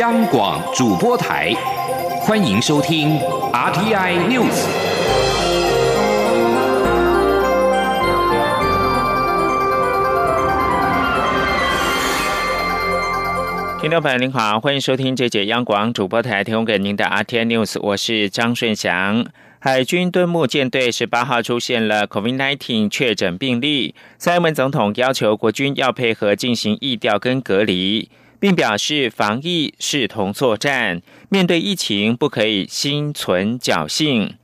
央广主播台，欢迎收听 RTI News。听众朋友您好，欢迎收听这节央广主播台提供给您的 RTI News，我是张顺祥。海军敦睦舰队十八号出现了 COVID-19 确诊病例，蔡英文总统要求国军要配合进行疫调跟隔离。并表示，防疫视同作战，面对疫情不可以心存侥幸。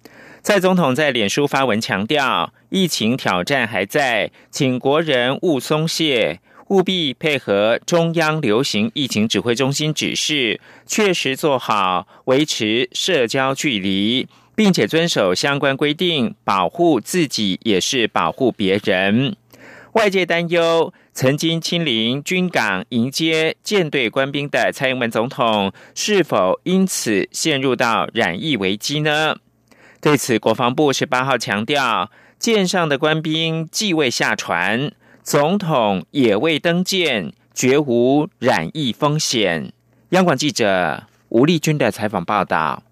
蔡总统在脸书发文强调，疫情挑战还在，请国人勿松懈，务必配合中央流行疫情指挥中心指示，确实做好维持社交距离，并且遵守相关规定，保护自己也是保护别人。外界担忧。曾经亲临军港迎接舰队官兵的蔡英文总统，是否因此陷入到染疫危机呢？对此，国防部十八号强调，舰上的官兵既未下船，总统也未登舰，绝无染疫风险。央广记者吴丽君的采访报道。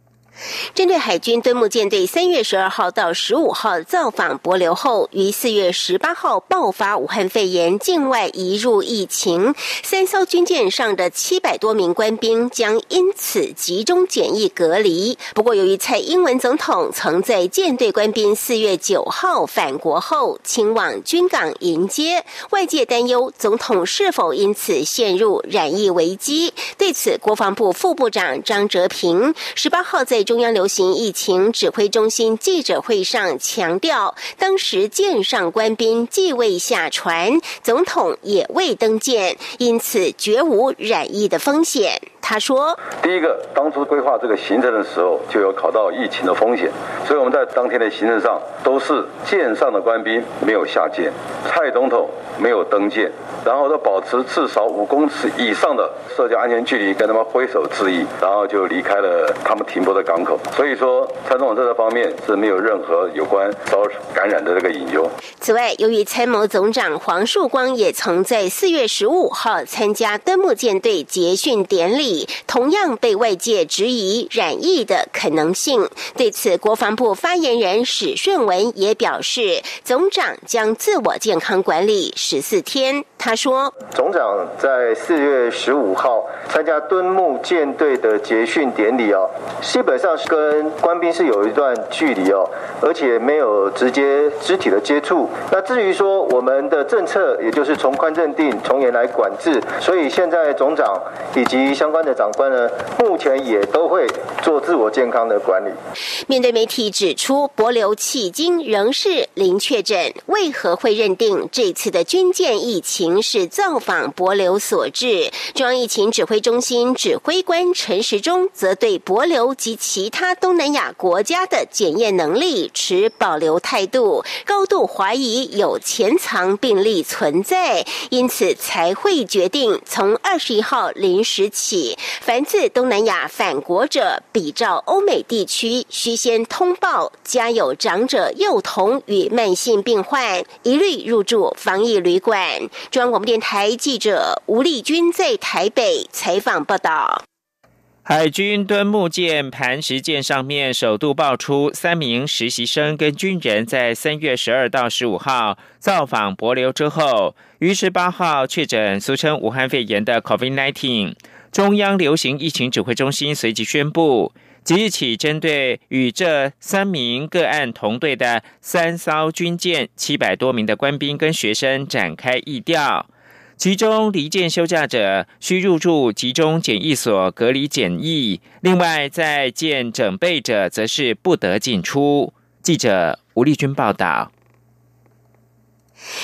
针对海军敦睦舰队三月十二号到十五号造访博流后，于四月十八号爆发武汉肺炎境外移入疫情，三艘军舰上的七百多名官兵将因此集中检疫隔离。不过，由于蔡英文总统曾在舰队官兵四月九号返国后亲往军港迎接，外界担忧总统是否因此陷入染疫危机。对此，国防部副部长张哲平十八号在中央流行疫情指挥中心记者会上强调，当时舰上官兵既未下船，总统也未登舰，因此绝无染疫的风险。他说：“第一个，当初规划这个行程的时候，就有考到疫情的风险，所以我们在当天的行程上都是舰上的官兵没有下舰，蔡总统没有登舰，然后都保持至少五公尺以上的社交安全距离，跟他们挥手致意，然后就离开了他们停泊的港口。所以说，蔡总统这个方面是没有任何有关遭感染的这个隐忧。此外，由于参谋总长黄树光也曾在四月十五号参加登陆舰队结训典礼。”同样被外界质疑染疫的可能性。对此，国防部发言人史顺文也表示，总长将自我健康管理十四天。他说：“总长在四月十五号参加敦睦舰队的结训典礼哦，基本上是跟官兵是有一段距离哦，而且没有直接肢体的接触。那至于说我们的政策，也就是从宽认定，从严来管制，所以现在总长以及相关长官呢，目前也都会做自我健康的管理。”面对媒体指出，博流迄今仍是零确诊，为何会认定这次的军舰疫情？是造访博流所致。中央疫情指挥中心指挥官陈时中则对博流及其他东南亚国家的检验能力持保留态度，高度怀疑有潜藏病例存在，因此才会决定从二十一号零时起，凡自东南亚返国者，比照欧美地区，需先通报家有长者、幼童与慢性病患，一律入住防疫旅馆。中央广播电台记者吴丽君在台北采访报道：海军敦木舰磐石舰上面首度爆出三名实习生跟军人在三月十二到十五号造访博流之后，于十八号确诊俗称武汉肺炎的 COVID-19。中央流行疫情指挥中心随即宣布。即日起，针对与这三名个案同队的三艘军舰七百多名的官兵跟学生展开疫调，其中离舰休假者需入住集中检疫所隔离检疫，另外在舰整备者则是不得进出。记者吴丽君报道。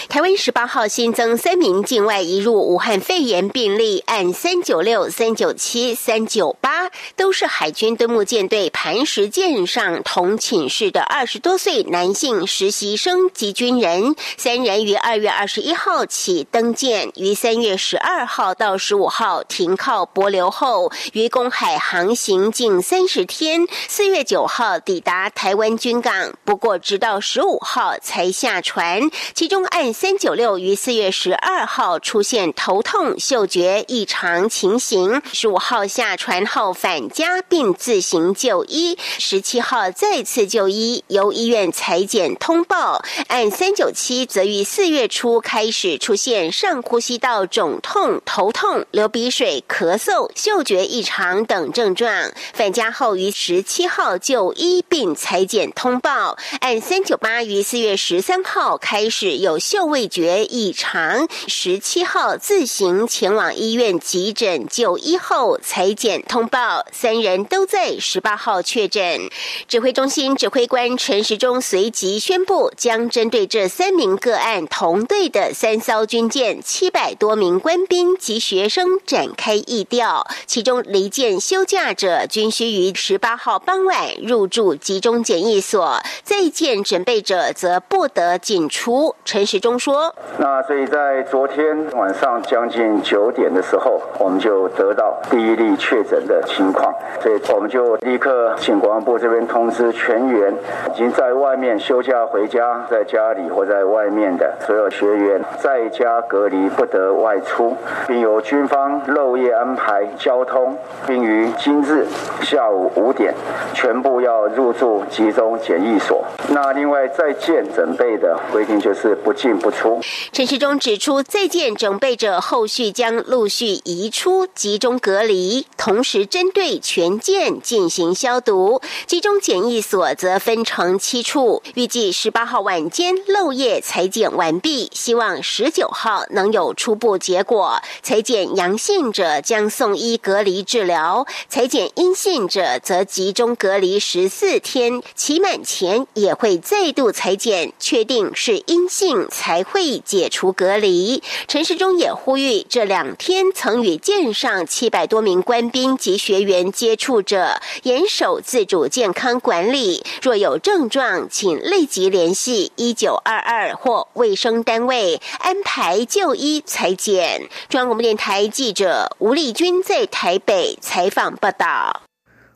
台湾十八号新增三名境外移入武汉肺炎病例，按三九六、三九七、三九八，都是海军敦睦舰队磐石舰上同寝室的二十多岁男性实习生及军人。三人于二月二十一号起登舰，于三月十二号到十五号停靠泊流后，于公海航行近三十天，四月九号抵达台湾军港。不过，直到十五号才下船，其中。中案三九六于四月十二号出现头痛、嗅觉异常情形，十五号下船后返家并自行就医，十七号再次就医，由医院裁剪通报。案三九七则于四月初开始出现上呼吸道肿痛、头痛、流鼻水、咳嗽、嗅觉异常等症状，返家后于十七号就医并裁剪通报。案三九八于四月十三号开始有嗅味觉异常，十七号自行前往医院急诊就医后裁剪通报，三人都在十八号确诊。指挥中心指挥官陈时中随即宣布，将针对这三名个案同队的三艘军舰七百多名官兵及学生展开疫调，其中离舰休假者均需于十八号傍晚入住集中检疫所，在舰准备者则不得进出。陈时中说：“那所以在昨天晚上将近九点的时候，我们就得到第一例确诊的情况，所以我们就立刻请国防部这边通知全员已经在外面休假回家，在家里或在外面的所有学员在家隔离，不得外出，并由军方漏夜安排交通，并于今日下午五点全部要入住集中检疫所。那另外在建准备的规定就。”是不进不出。陈世忠指出，在建准备者后续将陆续移出集中隔离，同时针对全舰进行消毒。集中检疫所则分成七处，预计十八号晚间漏夜裁剪完毕，希望十九号能有初步结果。裁剪阳性者将送医隔离治疗，裁剪阴性者则集中隔离十四天，期满前也会再度裁剪，确定是阴。性才会解除隔离。陈时中也呼吁，这两天曾与舰上七百多名官兵及学员接触者，严守自主健康管理。若有症状，请立即联系一九二二或卫生单位安排就医裁剪。中央广播电台记者吴丽君在台北采访报道。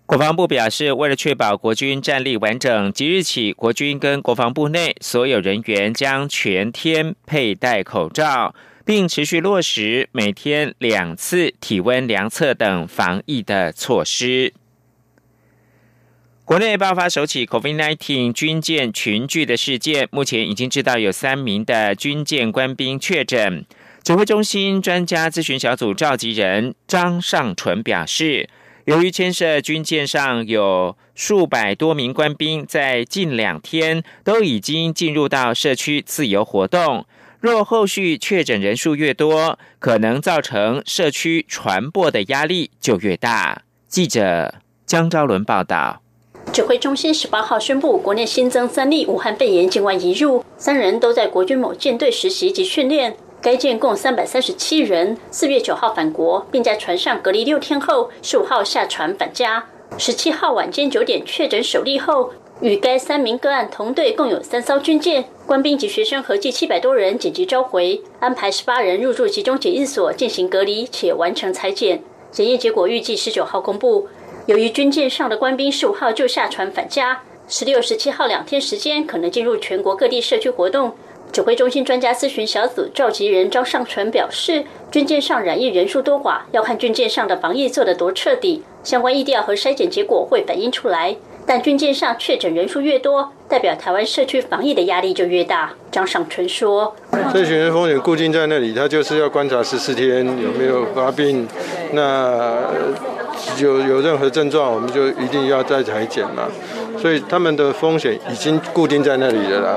国防部表示，为了确保国军战力完整，即日起，国军跟国防部内所有人员将全天佩戴口罩，并持续落实每天两次体温量测等防疫的措施。国内爆发首起 COVID-19 军舰群聚的事件，目前已经知道有三名的军舰官兵确诊。指挥中心专家咨询小组召集人张尚纯表示。由于牵涉军舰上有数百多名官兵，在近两天都已经进入到社区自由活动。若后续确诊人数越多，可能造成社区传播的压力就越大。记者江昭伦报道。指挥中心十八号宣布，国内新增三例武汉肺炎境外移入，三人都在国军某舰队实习及训练。该舰共三百三十七人，四月九号返国，并在船上隔离六天后，十五号下船返家。十七号晚间九点确诊首例后，与该三名个案同队共有三艘军舰，官兵及学生合计七百多人紧急召回，安排十八人入住集中检疫所进行隔离，且完成裁剪。检验结果预计十九号公布。由于军舰上的官兵十五号就下船返家，十六、十七号两天时间可能进入全国各地社区活动。指挥中心专家咨询小组召集人张尚纯表示，军舰上染疫人数多寡，要看军舰上的防疫做得多彻底，相关疫调和筛检结果会反映出来。但军舰上确诊人数越多，代表台湾社区防疫的压力就越大。张尚纯说：“这群人风险固定在那里，他就是要观察十四天有没有发病，那有有任何症状，我们就一定要再裁剪嘛。所以他们的风险已经固定在那里了啦。”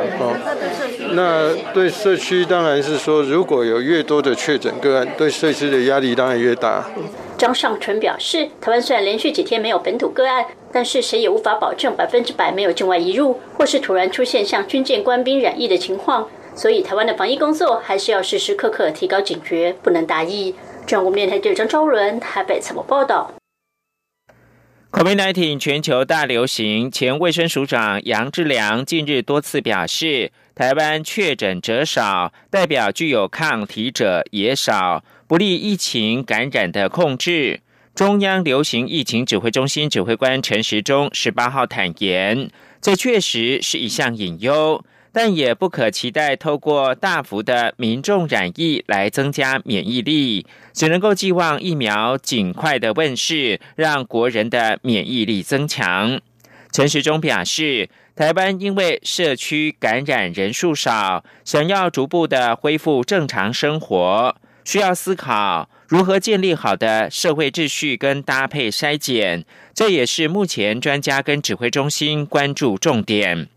那对社区当然是说，如果有越多的确诊个案，对社区的压力当然越大。张尚纯表示，台湾虽然连续几天没有本土个案，但是谁也无法保证百分之百没有境外移入，或是突然出现像军舰官兵染疫的情况。所以，台湾的防疫工作还是要时时刻刻提高警觉，不能大意。中国电台记者张昭伦台北采访报道。COVID-19 全球大流行，前卫生署长杨志良近日多次表示。台湾确诊者少，代表具有抗体者也少，不利疫情感染的控制。中央流行疫情指挥中心指挥官陈时中十八号坦言，这确实是一项隐忧。但也不可期待透过大幅的民众染疫来增加免疫力，只能够寄望疫苗尽快的问世，让国人的免疫力增强。陈时中表示，台湾因为社区感染人数少，想要逐步的恢复正常生活，需要思考如何建立好的社会秩序跟搭配筛检，这也是目前专家跟指挥中心关注重点。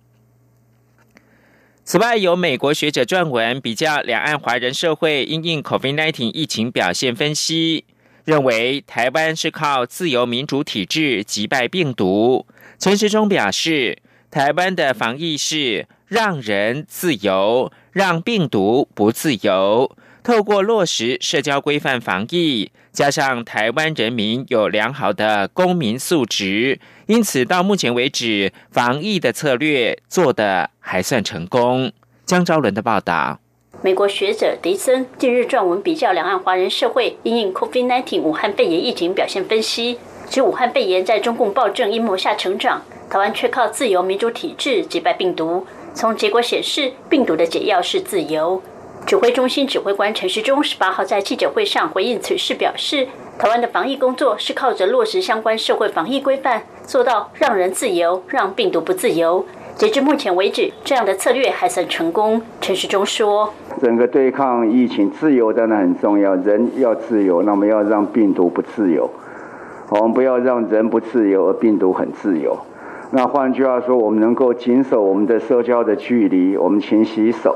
此外，有美国学者撰文比较两岸华人社会因应 COVID-19 疫情表现分析，认为台湾是靠自由民主体制击败病毒。陈时中表示，台湾的防疫是让人自由，让病毒不自由。透过落实社交规范防疫，加上台湾人民有良好的公民素质，因此到目前为止，防疫的策略做得还算成功。江昭伦的报道。美国学者迪森近日撰文比较两岸华人社会因应 COVID-19 武汉肺炎疫情表现分析，指武汉肺炎在中共暴政阴谋下成长，台湾却靠自由民主体制击败病毒。从结果显示，病毒的解药是自由。指挥中心指挥官陈时中十八号在记者会上回应此事，表示，台湾的防疫工作是靠着落实相关社会防疫规范，做到让人自由，让病毒不自由。截至目前为止，这样的策略还算成功。陈时中说：“整个对抗疫情，自由当然很重要，人要自由，那么要让病毒不自由。我们不要让人不自由，而病毒很自由。那换句话说，我们能够谨守我们的社交的距离，我们勤洗手。”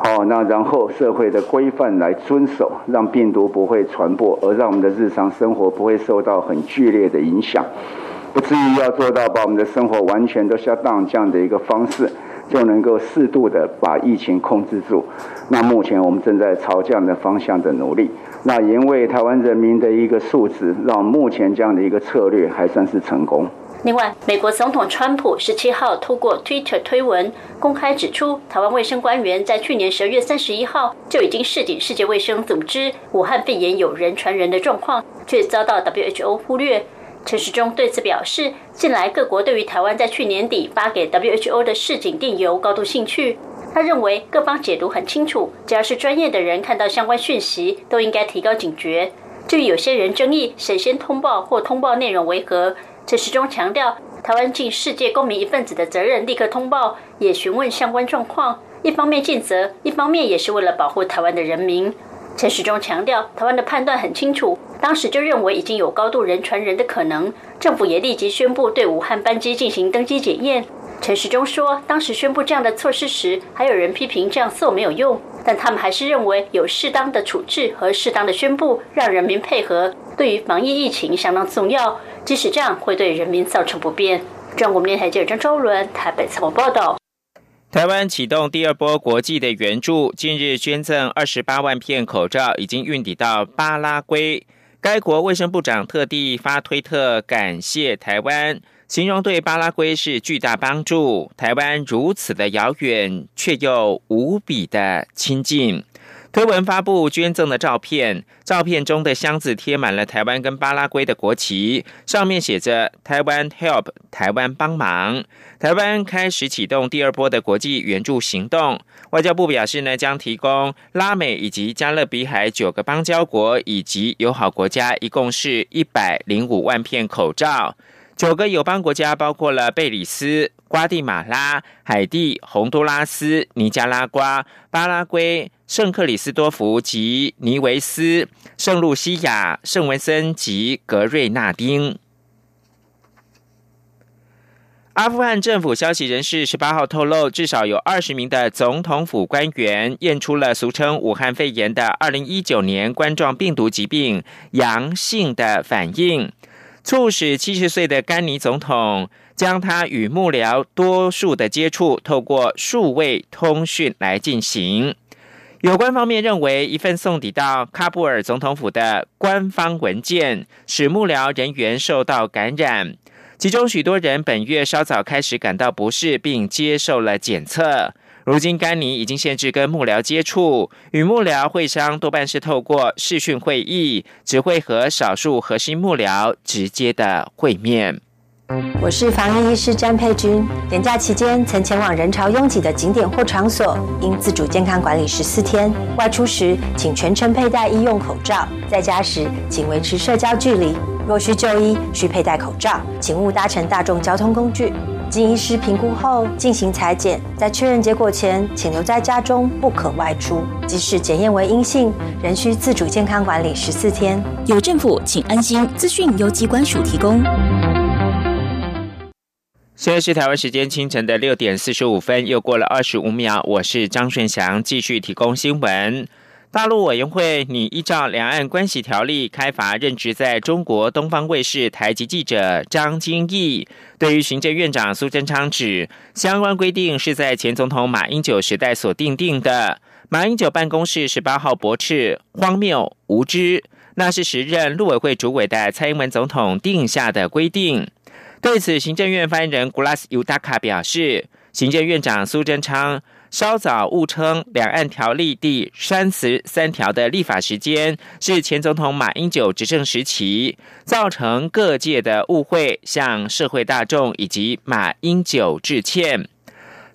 好，那然后社会的规范来遵守，让病毒不会传播，而让我们的日常生活不会受到很剧烈的影响，不至于要做到把我们的生活完全都下档这样的一个方式，就能够适度的把疫情控制住。那目前我们正在朝这样的方向的努力。那因为台湾人民的一个素质，让目前这样的一个策略还算是成功。另外，美国总统川普十七号透过 Twitter 推文公开指出，台湾卫生官员在去年十二月三十一号就已经示警世界卫生组织武汉肺炎有人传人的状况，却遭到 WHO 忽略。陈时中对此表示，近来各国对于台湾在去年底发给 WHO 的示警电邮高度兴趣。他认为各方解读很清楚，只要是专业的人看到相关讯息，都应该提高警觉。至于有些人争议谁先通报或通报内容为何？陈时中强调，台湾尽世界公民一份子的责任，立刻通报，也询问相关状况。一方面尽责，一方面也是为了保护台湾的人民。陈时中强调，台湾的判断很清楚，当时就认为已经有高度人传人的可能，政府也立即宣布对武汉班机进行登机检验。陈时中说，当时宣布这样的措施时，还有人批评这样做没有用，但他们还是认为有适当的处置和适当的宣布，让人民配合，对于防疫疫情相当重要。即使这样会对人民造成不便。中国电台记者张周伦台北采访报道。台湾启动第二波国际的援助，近日捐赠二十八万片口罩，已经运抵到巴拉圭。该国卫生部长特地发推特感谢台湾，形容对巴拉圭是巨大帮助。台湾如此的遥远，却又无比的亲近。推文发布捐赠的照片，照片中的箱子贴满了台湾跟巴拉圭的国旗，上面写着“台湾 Help”，台湾帮忙。台湾开始启动第二波的国际援助行动。外交部表示呢，将提供拉美以及加勒比海九个邦交国以及友好国家，一共是一百零五万片口罩。九个友邦国家包括了贝里斯、瓜地马拉、海地、洪都拉斯、尼加拉瓜、巴拉圭。圣克里斯多福及尼维斯、圣露西亚、圣文森及格瑞纳丁。阿富汗政府消息人士十八号透露，至少有二十名的总统府官员验出了俗称武汉肺炎的二零一九年冠状病毒疾病阳性的反应，促使七十岁的甘尼总统将他与幕僚多数的接触透过数位通讯来进行。有关方面认为，一份送抵到喀布尔总统府的官方文件使幕僚人员受到感染，其中许多人本月稍早开始感到不适，并接受了检测。如今，甘尼已经限制跟幕僚接触，与幕僚会商多半是透过视讯会议，只会和少数核心幕僚直接的会面。我是防疫医师詹佩君。年假期间曾前往人潮拥挤的景点或场所，应自主健康管理十四天。外出时请全程佩戴医用口罩，在家时请维持社交距离。若需就医，需佩戴口罩，请勿搭乘大众交通工具。经医师评估后进行裁剪，在确认结果前，请留在家中，不可外出。即使检验为阴性，仍需自主健康管理十四天。有政府，请安心。资讯由机关署提供。现在是台湾时间清晨的六点四十五分，又过了二十五秒。我是张顺祥，继续提供新闻。大陆委员会拟依照《两岸关系条例》开罚任职在中国东方卫视台籍记者张金义。对于行政院长苏贞昌指，相关规定是在前总统马英九时代所定定的。马英九办公室十八号驳斥荒谬无知，那是时任陆委会主委的蔡英文总统定下的规定。对此，行政院发言人古拉斯尤达卡表示，行政院长苏贞昌。稍早误称《两岸条例》第三十三条的立法时间是前总统马英九执政时期，造成各界的误会，向社会大众以及马英九致歉。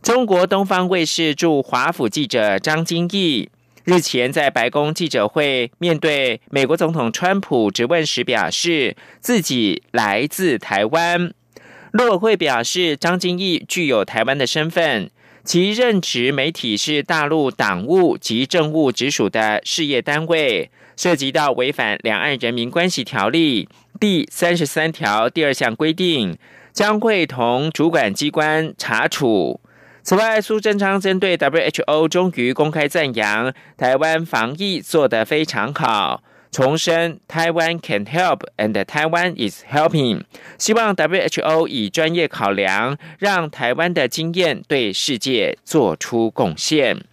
中国东方卫视驻华府记者张金义日前在白宫记者会面对美国总统川普质问时表示，自己来自台湾。陆委会表示，张金义具有台湾的身份。其任职媒体是大陆党务及政务直属的事业单位，涉及到违反《两岸人民关系条例》第三十三条第二项规定，将会同主管机关查处。此外，苏贞昌针对 WHO 终于公开赞扬台湾防疫做得非常好。重申台湾 can help and Taiwan is helping，希望 WHO 以专业考量，让台湾的经验对世界做出贡献。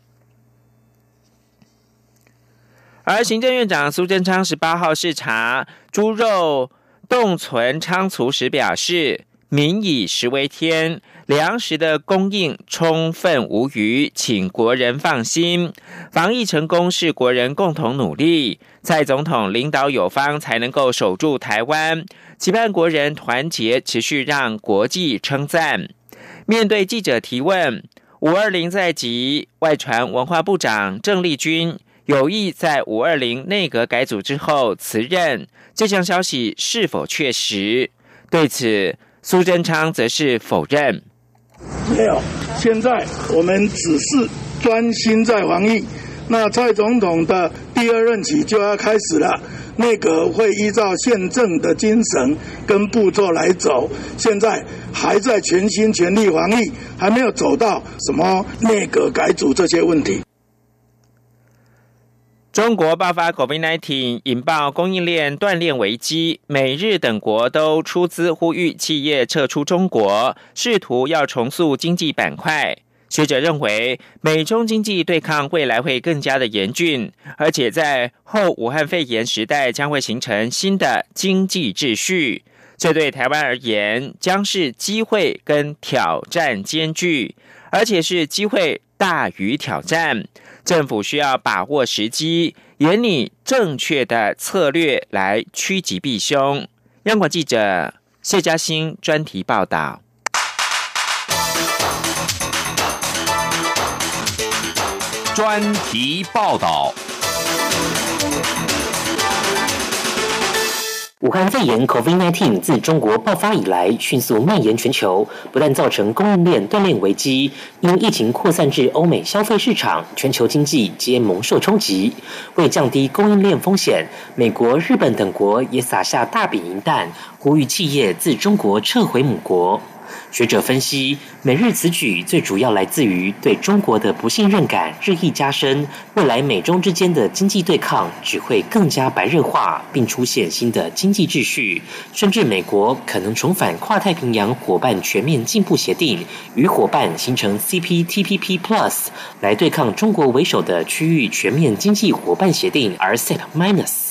而行政院长苏贞昌十八号视察猪肉冻存仓储时表示。民以食为天，粮食的供应充分无虞，请国人放心。防疫成功是国人共同努力，蔡总统领导有方，才能够守住台湾。期盼国人团结，持续让国际称赞。面对记者提问，五二零在即，外传文化部长郑丽君有意在五二零内阁改组之后辞任，这项消息是否确实？对此。苏贞昌则是否认，没有。现在我们只是专心在防疫。那蔡总统的第二任期就要开始了，内阁会依照宪政的精神跟步骤来走。现在还在全心全力防疫，还没有走到什么内阁改组这些问题。中国爆发 COVID-19，引爆供应链断裂危机。美日等国都出资呼吁企业撤出中国，试图要重塑经济板块。学者认为，美中经济对抗未来会更加的严峻，而且在后武汉肺炎时代将会形成新的经济秩序。这对台湾而言，将是机会跟挑战兼具，而且是机会大于挑战。政府需要把握时机，严拟正确的策略来趋吉避凶。央广记者谢嘉欣专题报道。专题报道。武汉肺炎 （COVID-19） 自中国爆发以来，迅速蔓延全球，不但造成供应链断裂危机，因疫情扩散至欧美消费市场，全球经济皆蒙受冲击。为降低供应链风险，美国、日本等国也撒下大笔银弹，呼吁企业自中国撤回母国。学者分析，美日此举最主要来自于对中国的不信任感日益加深，未来美中之间的经济对抗只会更加白热化，并出现新的经济秩序，甚至美国可能重返跨太平洋伙伴全面进步协定，与伙伴形成 CPTPP Plus，来对抗中国为首的区域全面经济伙伴协定 RCEP Minus。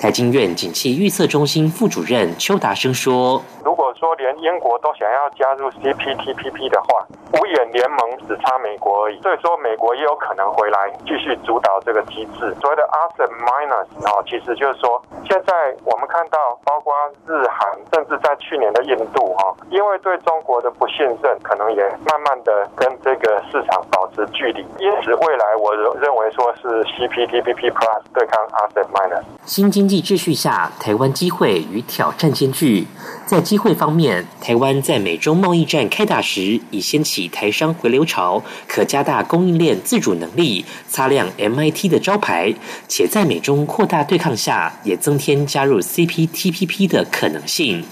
台经院景气预测中心副主任邱达生说：“如果说连英国都想要加入 CPTPP 的话，五眼联盟只差美国而已，所以说美国也有可能回来继续主导这个机制。所谓的 RCEP Minus，其实就是说，现在我们看到，包括日韩，甚至在去年的印度哈，因为对中国的不信任，可能也慢慢的跟这个市场保持距离。因此，未来我认为说是 CPTPP Plus 对抗 Asset Minus。新经济秩序下，台湾机会与挑战兼具。在机会方面，台湾在美中贸易战开打时已掀起台商回流潮，可加大供应链自主能力，擦亮 MIT 的招牌；且在美中扩大对抗下，也增添加入 CPTPP 的可能性。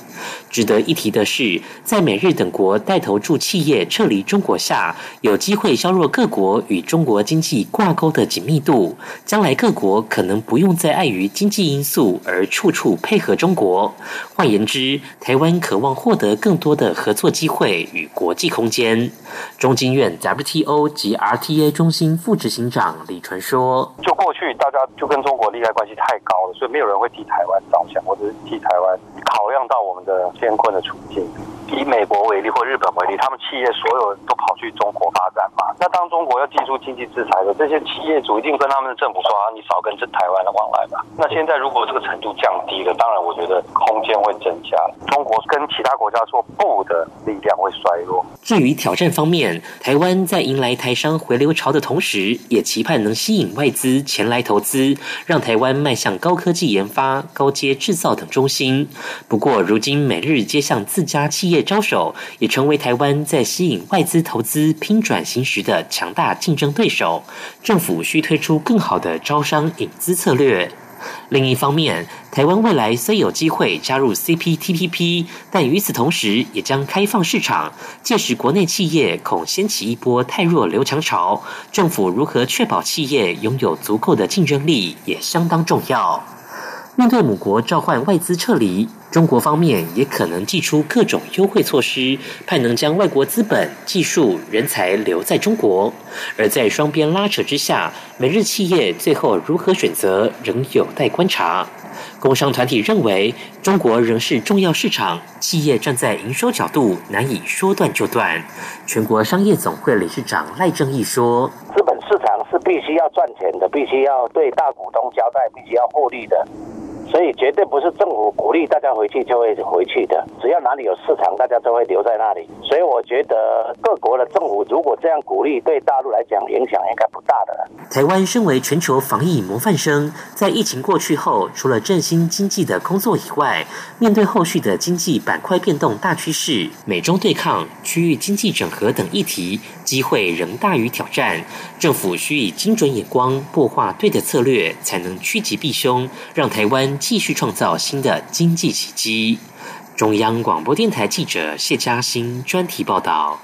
值得一提的是，在美日等国带头助企业撤离中国下，有机会削弱各国与中国经济挂钩的紧密度。将来各国可能不用再碍于经济因素而处处配合中国。换言之，台湾渴望获得更多的合作机会与国际空间。中经院 WTO 及 RTA 中心副执行长李纯说：“就过去大家就跟中国利害关系太高了，所以没有人会替台湾着想，或者是替台湾考量到我们。”的艰困的处境。以美国为例或日本为例，他们企业所有人都跑去中国发展嘛？那当中国要祭出经济制裁的，这些企业主一定跟他们的政府说：“啊，你少跟这台湾的往来吧。”那现在如果这个程度降低了，当然我觉得空间会增加，中国跟其他国家说不的力量会衰弱。至于挑战方面，台湾在迎来台商回流潮的同时，也期盼能吸引外资前来投资，让台湾迈向高科技研发、高阶制造等中心。不过，如今美日皆向自家企业。招手也成为台湾在吸引外资投资、拼转型时的强大竞争对手。政府需推出更好的招商引资策略。另一方面，台湾未来虽有机会加入 CPTPP，但与此同时也将开放市场，届时国内企业恐掀起一波太弱留强潮。政府如何确保企业拥有足够的竞争力，也相当重要。面对母国召唤外资撤离。中国方面也可能祭出各种优惠措施，盼能将外国资本、技术、人才留在中国。而在双边拉扯之下，美日企业最后如何选择，仍有待观察。工商团体认为，中国仍是重要市场，企业站在营收角度难以说断就断。全国商业总会理事长赖正义说：“资本市场是必须要赚钱的，必须要对大股东交代，必须要获利的。”所以绝对不是政府鼓励大家回去就会回去的，只要哪里有市场，大家都会留在那里。所以我觉得各国的政府如果这样鼓励，对大陆来讲影响应该不大的。台湾身为全球防疫模范生，在疫情过去后，除了振兴经济的工作以外，面对后续的经济板块变动大趋势、美中对抗、区域经济整合等议题，机会仍大于挑战。政府需以精准眼光，擘画对的策略，才能趋吉避凶，让台湾。继续创造新的经济奇迹。中央广播电台记者谢嘉欣专题报道。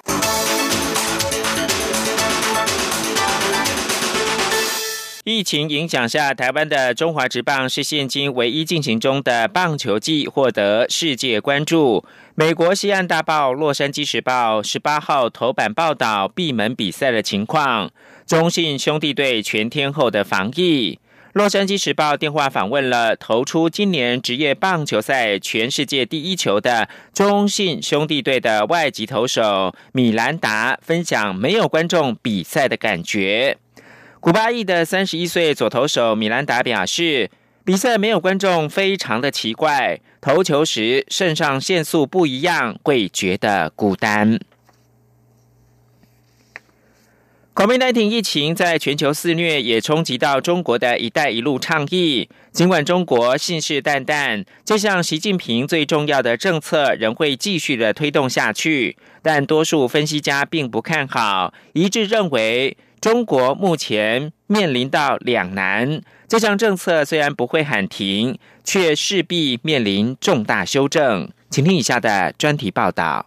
疫情影响下，台湾的中华职棒是现今唯一进行中的棒球季，获得世界关注。美国西岸大报《洛杉矶时报》十八号头版报道闭门比赛的情况，中信兄弟队全天候的防疫。洛杉矶时报电话访问了投出今年职业棒球赛全世界第一球的中信兄弟队的外籍投手米兰达，分享没有观众比赛的感觉。古巴裔的三十一岁左投手米兰达表示，比赛没有观众非常的奇怪，投球时肾上腺素不一样，会觉得孤单。COVID-19 疫情在全球肆虐，也冲击到中国的一带一路倡议。尽管中国信誓旦旦，这项习近平最重要的政策仍会继续的推动下去，但多数分析家并不看好，一致认为中国目前面临到两难。这项政策虽然不会喊停，却势必面临重大修正。请听以下的专题报道。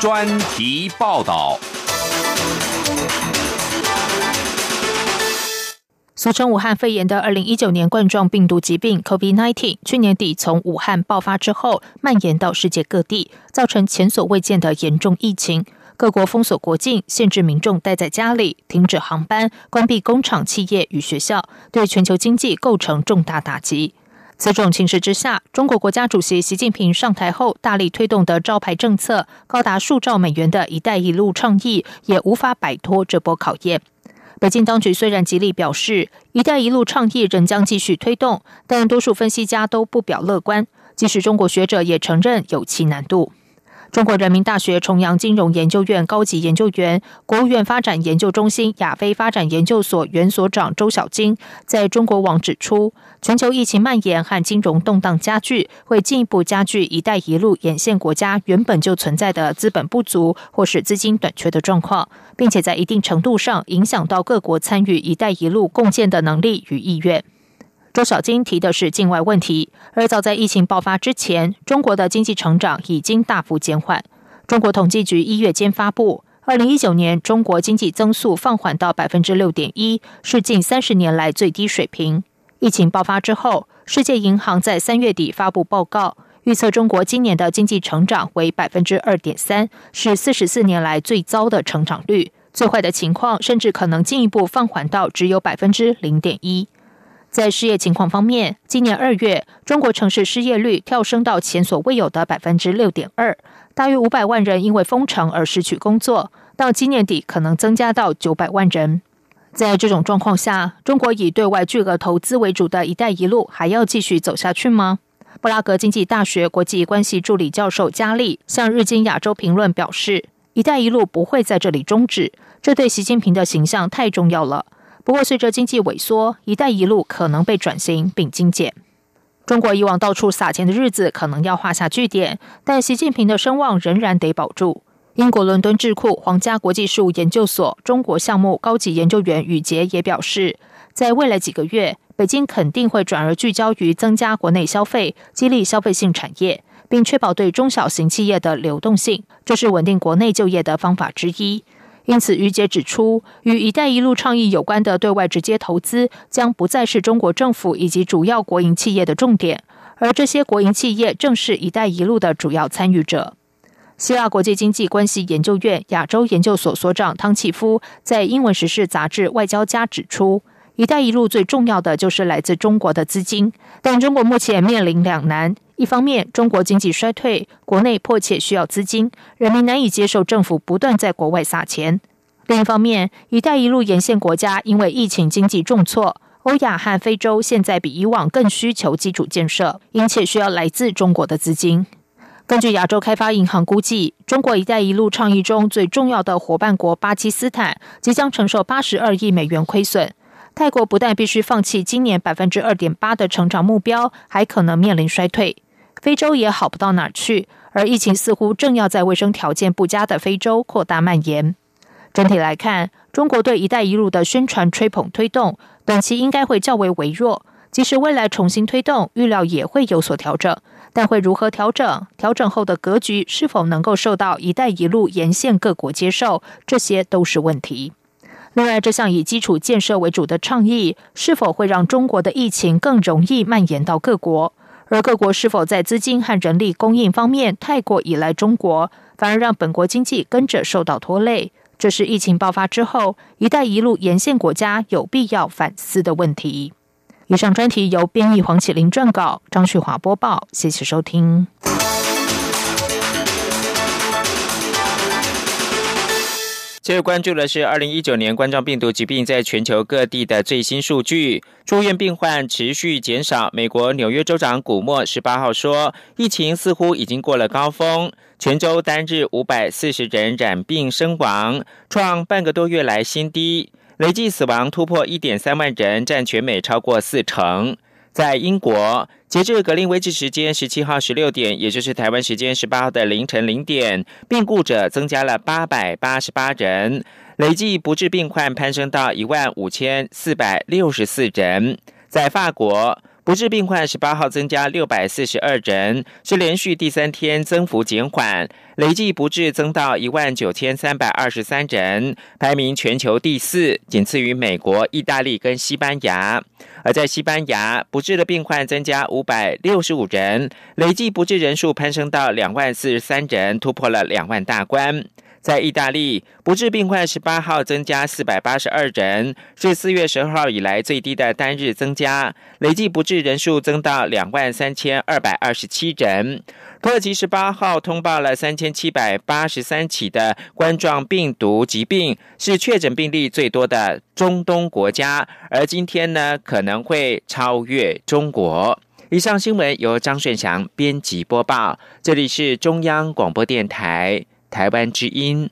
专题报道。俗称武汉肺炎的二零一九年冠状病毒疾病 （COVID-19） 去年底从武汉爆发之后，蔓延到世界各地，造成前所未见的严重疫情。各国封锁国境，限制民众待在家里，停止航班，关闭工厂、企业与学校，对全球经济构成重大打击。此种情势之下，中国国家主席习近平上台后大力推动的招牌政策，高达数兆美元的一带一路倡议，也无法摆脱这波考验。北京当局虽然极力表示“一带一路”倡议仍将继续推动，但多数分析家都不表乐观。即使中国学者也承认有其难度。中国人民大学重阳金融研究院高级研究员、国务院发展研究中心亚非发展研究所原所长周小金在中国网指出，全球疫情蔓延和金融动荡加剧，会进一步加剧“一带一路”沿线国家原本就存在的资本不足或是资金短缺的状况，并且在一定程度上影响到各国参与“一带一路”共建的能力与意愿。周小金提的是境外问题，而早在疫情爆发之前，中国的经济成长已经大幅减缓。中国统计局一月间发布，二零一九年中国经济增速放缓到百分之六点一，是近三十年来最低水平。疫情爆发之后，世界银行在三月底发布报告，预测中国今年的经济成长为百分之二点三，是四十四年来最糟的成长率。最坏的情况甚至可能进一步放缓到只有百分之零点一。在失业情况方面，今年二月，中国城市失业率跳升到前所未有的百分之六点二，大约五百万人因为封城而失去工作，到今年底可能增加到九百万人。在这种状况下，中国以对外巨额投资为主的一带一路还要继续走下去吗？布拉格经济大学国际关系助理教授加利向日经亚洲评论表示：“一带一路不会在这里终止，这对习近平的形象太重要了。”不过，随着经济萎缩，“一带一路”可能被转型并精简。中国以往到处撒钱的日子可能要画下句点，但习近平的声望仍然得保住。英国伦敦智库皇家国际事务研究所中国项目高级研究员宇杰也表示，在未来几个月，北京肯定会转而聚焦于增加国内消费，激励消费性产业，并确保对中小型企业的流动性，这是稳定国内就业的方法之一。因此，于杰指出，与“一带一路”倡议有关的对外直接投资将不再是中国政府以及主要国营企业的重点，而这些国营企业正是“一带一路”的主要参与者。希腊国际经济关系研究院亚洲研究所所长汤契夫在英文时事杂志《外交家》指出，“一带一路”最重要的就是来自中国的资金，但中国目前面临两难。一方面，中国经济衰退，国内迫切需要资金，人民难以接受政府不断在国外撒钱；另一方面，“一带一路”沿线国家因为疫情经济重挫，欧亚和非洲现在比以往更需求基础建设，因且需要来自中国的资金。根据亚洲开发银行估计，中国“一带一路”倡议中最重要的伙伴国巴基斯坦即将承受八十二亿美元亏损。泰国不但必须放弃今年百分之二点八的成长目标，还可能面临衰退。非洲也好不到哪儿去，而疫情似乎正要在卫生条件不佳的非洲扩大蔓延。整体来看，中国对“一带一路”的宣传吹捧推动，短期应该会较为微弱。即使未来重新推动，预料也会有所调整，但会如何调整？调整后的格局是否能够受到“一带一路”沿线各国接受？这些都是问题。另外，这项以基础建设为主的倡议，是否会让中国的疫情更容易蔓延到各国？而各国是否在资金和人力供应方面太过依赖中国，反而让本国经济跟着受到拖累？这是疫情爆发之后“一带一路”沿线国家有必要反思的问题。以上专题由编译黄启林撰稿，张旭华播报。谢谢收听。接着关注的是二零一九年冠状病毒疾病在全球各地的最新数据，住院病患持续减少。美国纽约州长古默十八号说，疫情似乎已经过了高峰，全州单日五百四十人染病身亡，创半个多月来新低，累计死亡突破一点三万人，占全美超过四成。在英国，截至格林威治时间十七号十六点，也就是台湾时间十八号的凌晨零点，病故者增加了八百八十八人，累计不治病患攀升到一万五千四百六十四人。在法国。不治病患十八号增加六百四十二人，是连续第三天增幅减缓，累计不治增到一万九千三百二十三人，排名全球第四，仅次于美国、意大利跟西班牙。而在西班牙，不治的病患增加五百六十五人，累计不治人数攀升到两万四十三人，突破了两万大关。在意大利，不治病患十八号增加四百八十二人，是四月十二号以来最低的单日增加，累计不治人数增到两万三千二百二十七人。土耳其十八号通报了三千七百八十三起的冠状病毒疾病，是确诊病例最多的中东国家，而今天呢可能会超越中国。以上新闻由张顺祥编辑播报，这里是中央广播电台。台湾之音。